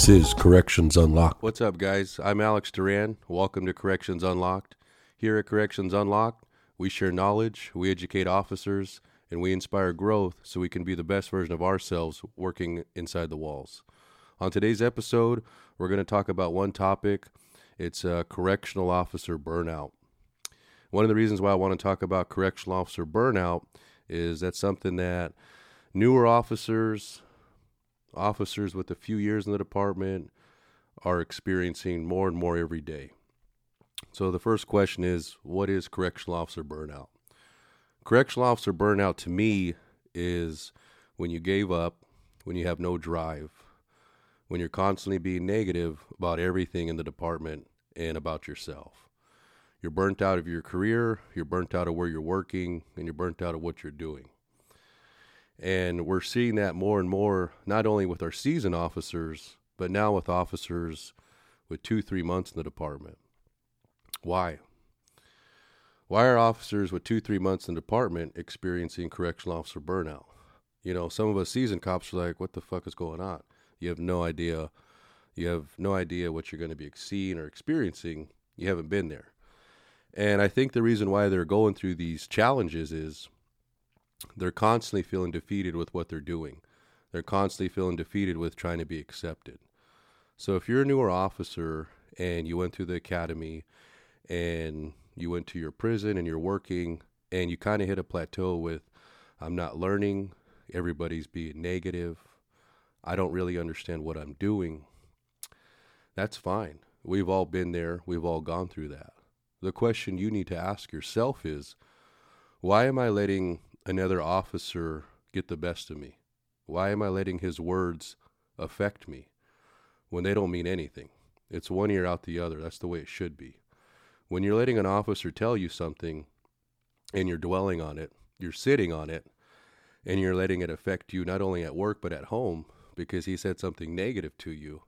This is Corrections Unlocked. What's up, guys? I'm Alex Duran. Welcome to Corrections Unlocked. Here at Corrections Unlocked, we share knowledge, we educate officers, and we inspire growth so we can be the best version of ourselves working inside the walls. On today's episode, we're going to talk about one topic it's uh, correctional officer burnout. One of the reasons why I want to talk about correctional officer burnout is that's something that newer officers, officers with a few years in the department, are experiencing more and more every day. So the first question is what is correctional officer burnout? Correctional officer burnout to me is when you gave up, when you have no drive, when you're constantly being negative about everything in the department and about yourself. You're burnt out of your career, you're burnt out of where you're working, and you're burnt out of what you're doing. And we're seeing that more and more, not only with our seasoned officers, but now with officers with two, three months in the department. Why? Why are officers with two, three months in the department experiencing correctional officer burnout? You know, some of us seasoned cops are like, what the fuck is going on? You have no idea. You have no idea what you're going to be seeing or experiencing. You haven't been there. And I think the reason why they're going through these challenges is they're constantly feeling defeated with what they're doing. They're constantly feeling defeated with trying to be accepted. So if you're a newer officer and you went through the academy and you went to your prison and you're working and you kind of hit a plateau with I'm not learning, everybody's being negative, I don't really understand what I'm doing, that's fine. We've all been there, we've all gone through that. The question you need to ask yourself is why am I letting another officer get the best of me? Why am I letting his words affect me when they don't mean anything? It's one ear out the other. That's the way it should be. When you're letting an officer tell you something and you're dwelling on it, you're sitting on it, and you're letting it affect you not only at work but at home, because he said something negative to you,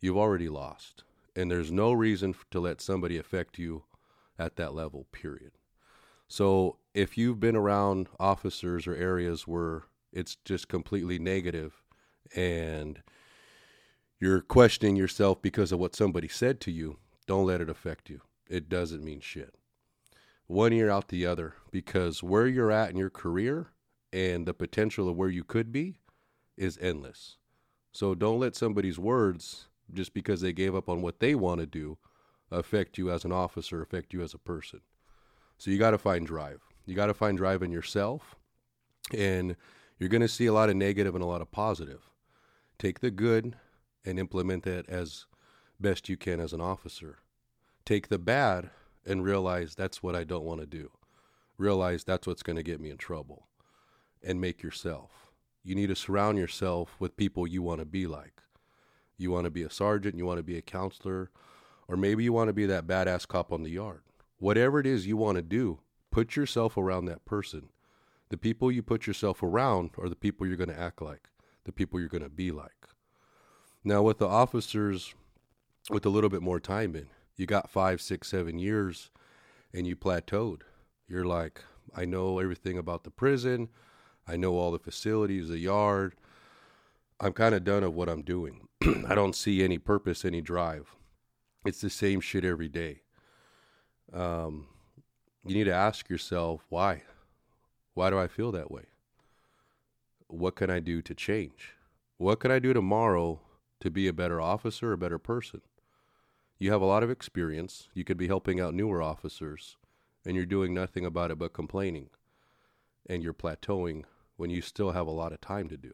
you've already lost. And there's no reason to let somebody affect you at that level, period. So if you've been around officers or areas where it's just completely negative and you're questioning yourself because of what somebody said to you, don't let it affect you. It doesn't mean shit. One ear out the other because where you're at in your career and the potential of where you could be is endless. So don't let somebody's words, just because they gave up on what they want to do, affect you as an officer, affect you as a person. So you got to find drive. You got to find drive in yourself. And you're going to see a lot of negative and a lot of positive. Take the good and implement that as best you can as an officer. Take the bad and realize that's what I don't want to do. Realize that's what's going to get me in trouble. And make yourself. You need to surround yourself with people you want to be like. You want to be a sergeant, you want to be a counselor, or maybe you want to be that badass cop on the yard. Whatever it is you want to do, put yourself around that person. The people you put yourself around are the people you're going to act like, the people you're going to be like. Now, with the officers with a little bit more time in, you got five, six, seven years and you plateaued. You're like, I know everything about the prison. I know all the facilities, the yard. I'm kind of done of what I'm doing. I don't see any purpose, any drive. It's the same shit every day. Um, you need to ask yourself why. Why do I feel that way? What can I do to change? What can I do tomorrow to be a better officer, a better person? You have a lot of experience. You could be helping out newer officers, and you're doing nothing about it but complaining. And you're plateauing when you still have a lot of time to do.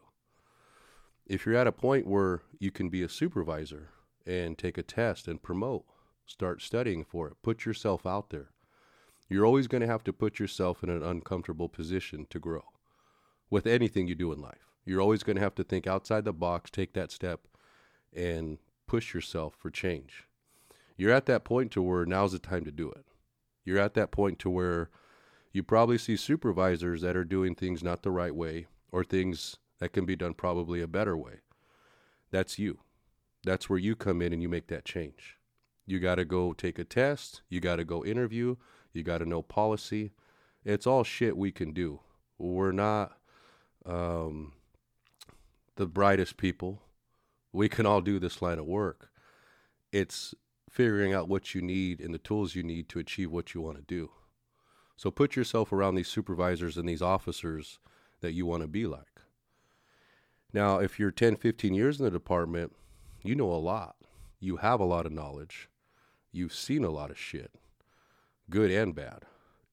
If you're at a point where you can be a supervisor and take a test and promote, start studying for it, put yourself out there. You're always going to have to put yourself in an uncomfortable position to grow with anything you do in life. You're always going to have to think outside the box, take that step, and push yourself for change. You're at that point to where now's the time to do it. You're at that point to where you probably see supervisors that are doing things not the right way or things that can be done probably a better way. That's you. That's where you come in and you make that change. You got to go take a test, you got to go interview, you got to know policy. It's all shit we can do. We're not um, the brightest people. We can all do this line of work. It's figuring out what you need and the tools you need to achieve what you want to do. So put yourself around these supervisors and these officers that you want to be like. Now, if you're 10, 15 years in the department, you know a lot. You have a lot of knowledge. You've seen a lot of shit, good and bad.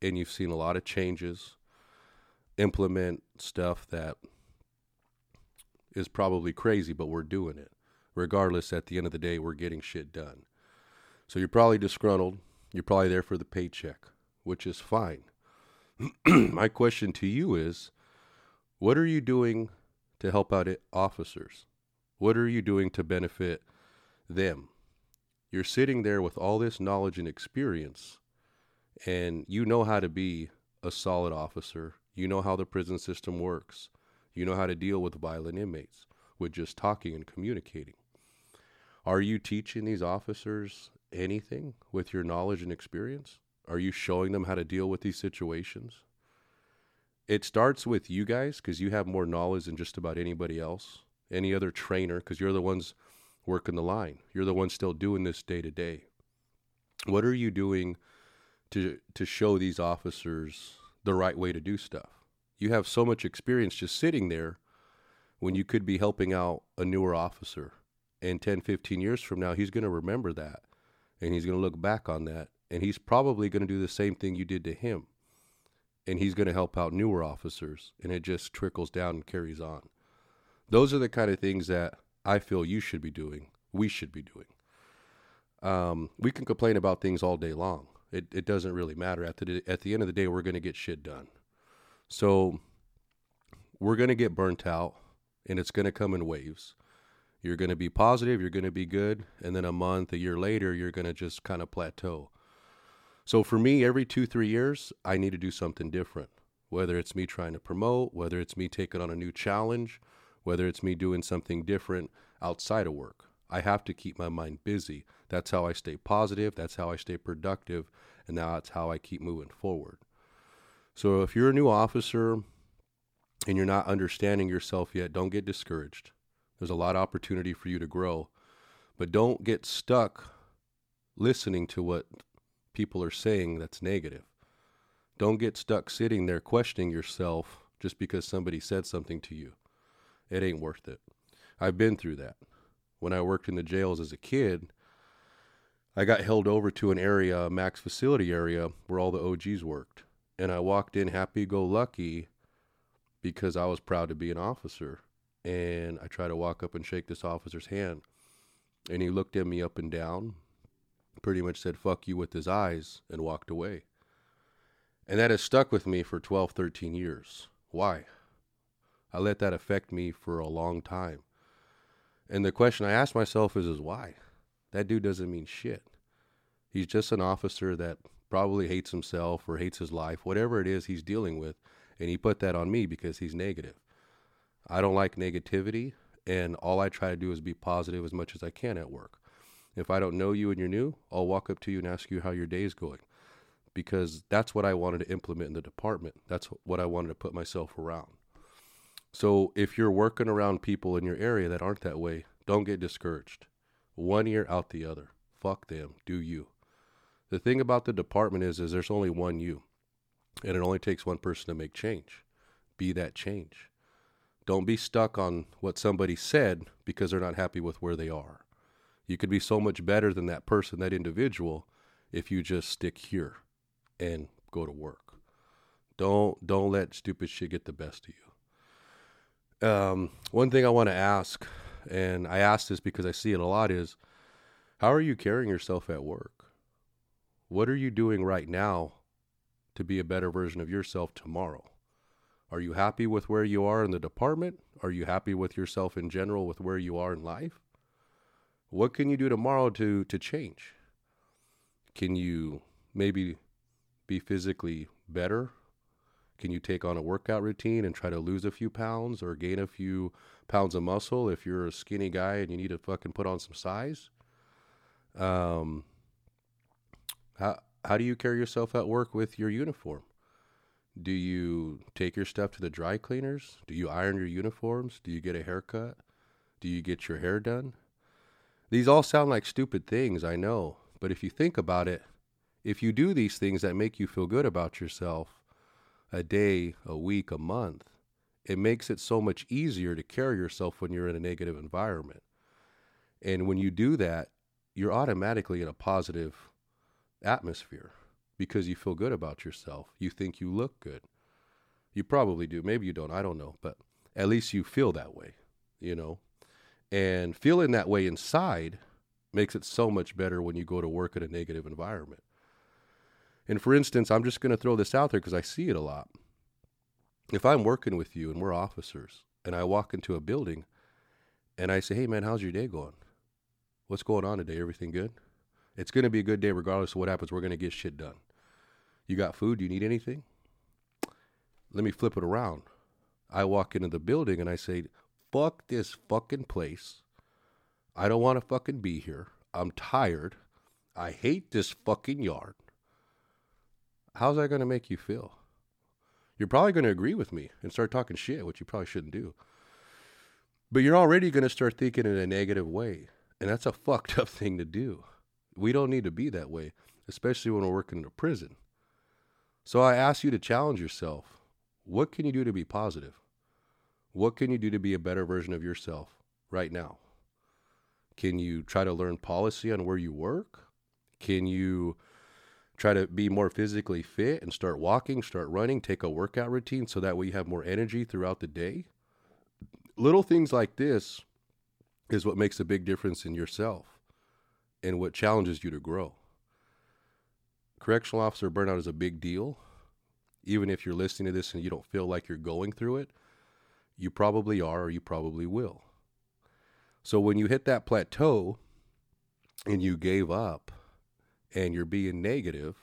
And you've seen a lot of changes, implement stuff that is probably crazy, but we're doing it. Regardless, at the end of the day, we're getting shit done. So you're probably disgruntled. You're probably there for the paycheck, which is fine. My question to you is what are you doing to help out officers? What are you doing to benefit them? You're sitting there with all this knowledge and experience, and you know how to be a solid officer. You know how the prison system works. You know how to deal with violent inmates with just talking and communicating. Are you teaching these officers anything with your knowledge and experience? Are you showing them how to deal with these situations? It starts with you guys because you have more knowledge than just about anybody else, any other trainer, because you're the ones working the line. You're the one still doing this day to day. What are you doing to to show these officers the right way to do stuff? You have so much experience just sitting there when you could be helping out a newer officer. And 10, 15 years from now, he's going to remember that and he's going to look back on that and he's probably going to do the same thing you did to him and he's going to help out newer officers and it just trickles down and carries on those are the kind of things that i feel you should be doing we should be doing. Um, we can complain about things all day long. It, it doesn't really matter. At the, at the end of the day we're going to get shit done. So we're going to get burnt out and it's going to come in waves. You're going to be positive, you're going to be good, and then a month, a year later, you're going to just kind of plateau. So for me, every two, three years, I need to do something different. Whether it's me trying to promote, whether it's me taking on a new challenge, whether it's me doing something different outside of work. I have to keep my mind busy. That's how I stay positive, that's how I stay productive, and that's how I keep moving forward. So if you're a new officer and you're not understanding yourself yet, don't get discouraged. There's a lot of opportunity for you to grow. But don't get stuck listening to what people are saying that's negative. Don't get stuck sitting there questioning yourself just because somebody said something to you. It ain't worth it. I've been through that. When I worked in the jails as a kid, I got held over to an area, a max facility area, where all the OGs worked. And I walked in happy go lucky because I was proud to be an officer and I tried to walk up and shake this officer's hand. And he looked at me up and down, pretty much said, fuck you with his eyes, and walked away. And that has stuck with me for 12, 13 years. Why? I let that affect me for a long time. And the question I ask myself is, is why? That dude doesn't mean shit. He's just an officer that probably hates himself or hates his life, whatever it is he's dealing with. And he put that on me because he's negative. I don't like negativity, and all I try to do is be positive as much as I can at work. If I don't know you and you're new, I'll walk up to you and ask you how your day is going because that's what I wanted to implement in the department. That's what I wanted to put myself around. So if you're working around people in your area that aren't that way, don't get discouraged. One ear out the other. Fuck them. Do you. The thing about the department is is there's only one you. And it only takes one person to make change. Be that change. Don't be stuck on what somebody said because they're not happy with where they are. You could be so much better than that person, that individual, if you just stick here and go to work. Don't don't let stupid shit get the best of you. Um, one thing I want to ask, and I ask this because I see it a lot, is how are you carrying yourself at work? What are you doing right now to be a better version of yourself tomorrow? Are you happy with where you are in the department? Are you happy with yourself in general with where you are in life? What can you do tomorrow to to change? Can you maybe be physically better? Can you take on a workout routine and try to lose a few pounds or gain a few pounds of muscle if you're a skinny guy and you need to fucking put on some size? Um, how how do you carry yourself at work with your uniform? Do you take your stuff to the dry cleaners? Do you iron your uniforms? Do you get a haircut? Do you get your hair done? These all sound like stupid things, I know. But if you think about it, if you do these things that make you feel good about yourself a day, a week, a month, it makes it so much easier to carry yourself when you're in a negative environment. And when you do that, you're automatically in a positive atmosphere because you feel good about yourself. You think you look good. You probably do. Maybe you don't. I don't know. But at least you feel that way, you know? And feeling that way inside makes it so much better when you go to work in a negative environment. And for instance, I'm just going to throw this out there because I see it a lot. If I'm working with you and we're officers and I walk into a building and I say, hey, man, how's your day going? What's going on today? Everything good? It's going to be a good day regardless of what happens. We're going to get shit done. You got food? Do you need anything? Let me flip it around. I walk into the building and I say, fuck this fucking place. I don't want to fucking be here. I'm tired. I hate this fucking yard. How's that going to make you feel? You're probably going to agree with me and start talking shit, which you probably shouldn't do. But you're already going to start thinking in a negative way. And that's a fucked up thing to do. We don't need to be that way, especially when we're working in a prison. So I ask you to challenge yourself. What can you do to be positive? What can you do to be a better version of yourself right now? Can you try to learn policy on where you work? Can you try to be more physically fit and start walking, start running, take a workout routine so that way you have more energy throughout the day? Little things like this is what makes a big difference in yourself and what challenges you to grow. Correctional officer burnout is a big deal. Even if you're listening to this and you don't feel like you're going through it, you probably are or you probably will. So when you hit that plateau and you gave up and you're being negative,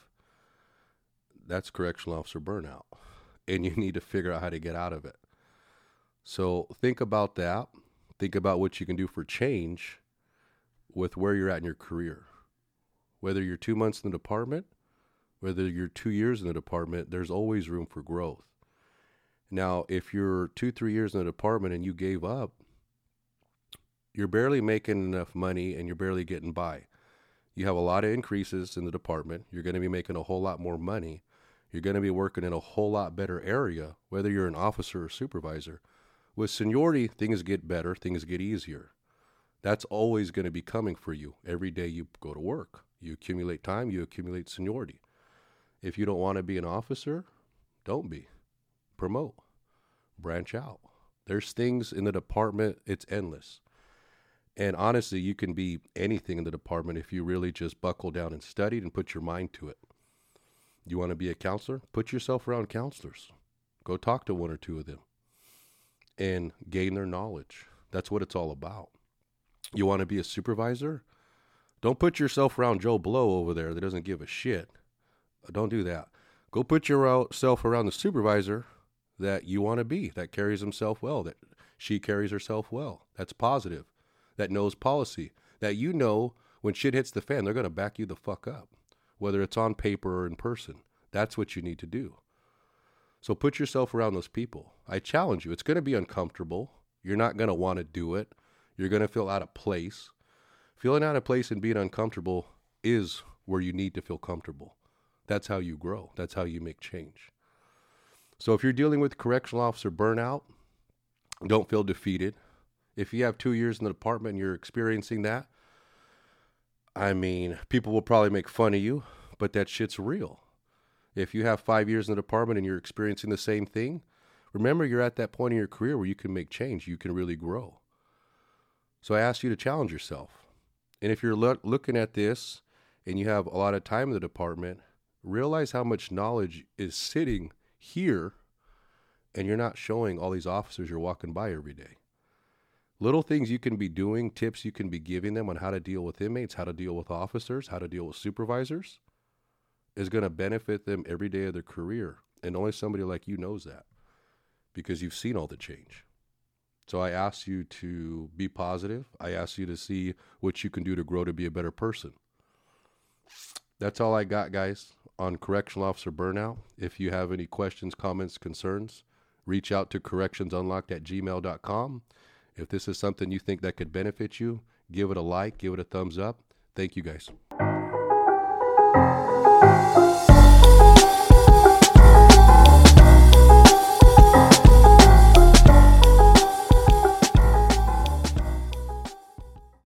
that's correctional officer burnout. And you need to figure out how to get out of it. So think about that. Think about what you can do for change with where you're at in your career. Whether you're two months in the department, whether you're two years in the department, there's always room for growth. Now, if you're two, three years in the department and you gave up, you're barely making enough money and you're barely getting by. You have a lot of increases in the department. You're going to be making a whole lot more money. You're going to be working in a whole lot better area, whether you're an officer or supervisor. With seniority, things get better, things get easier. That's always going to be coming for you every day you go to work. You accumulate time, you accumulate seniority. If you don't want to be an officer, don't be. Promote, branch out. There's things in the department, it's endless. And honestly, you can be anything in the department if you really just buckle down and study and put your mind to it. You want to be a counselor? Put yourself around counselors. Go talk to one or two of them and gain their knowledge. That's what it's all about. You want to be a supervisor? Don't put yourself around Joe Blow over there that doesn't give a shit. Don't do that. Go put yourself around the supervisor that you want to be, that carries himself well, that she carries herself well, that's positive, that knows policy, that you know when shit hits the fan, they're going to back you the fuck up, whether it's on paper or in person. That's what you need to do. So put yourself around those people. I challenge you. It's going to be uncomfortable. You're not going to want to do it. You're going to feel out of place. Feeling out of place and being uncomfortable is where you need to feel comfortable. That's how you grow. That's how you make change. So if you're dealing with correctional officer burnout, don't feel defeated. If you have two years in the department and you're experiencing that, I mean, people will probably make fun of you, but that shit's real. If you have five years in the department and you're experiencing the same thing, remember you're at that point in your career where you can make change, you can really grow. So I ask you to challenge yourself. And if you're lo- looking at this and you have a lot of time in the department, realize how much knowledge is sitting here and you're not showing all these officers you're walking by every day. Little things you can be doing, tips you can be giving them on how to deal with inmates, how to deal with officers, how to deal with supervisors is going to benefit them every day of their career. And only somebody like you knows that because you've seen all the change. So I ask you to be positive. I ask you to see what you can do to grow to be a better person. That's all I got, guys, on correctional officer burnout. If you have any questions, comments, concerns, reach out to correctionsunlocked at gmail.com. If this is something you think that could benefit you, give it a like, give it a thumbs up. Thank you guys.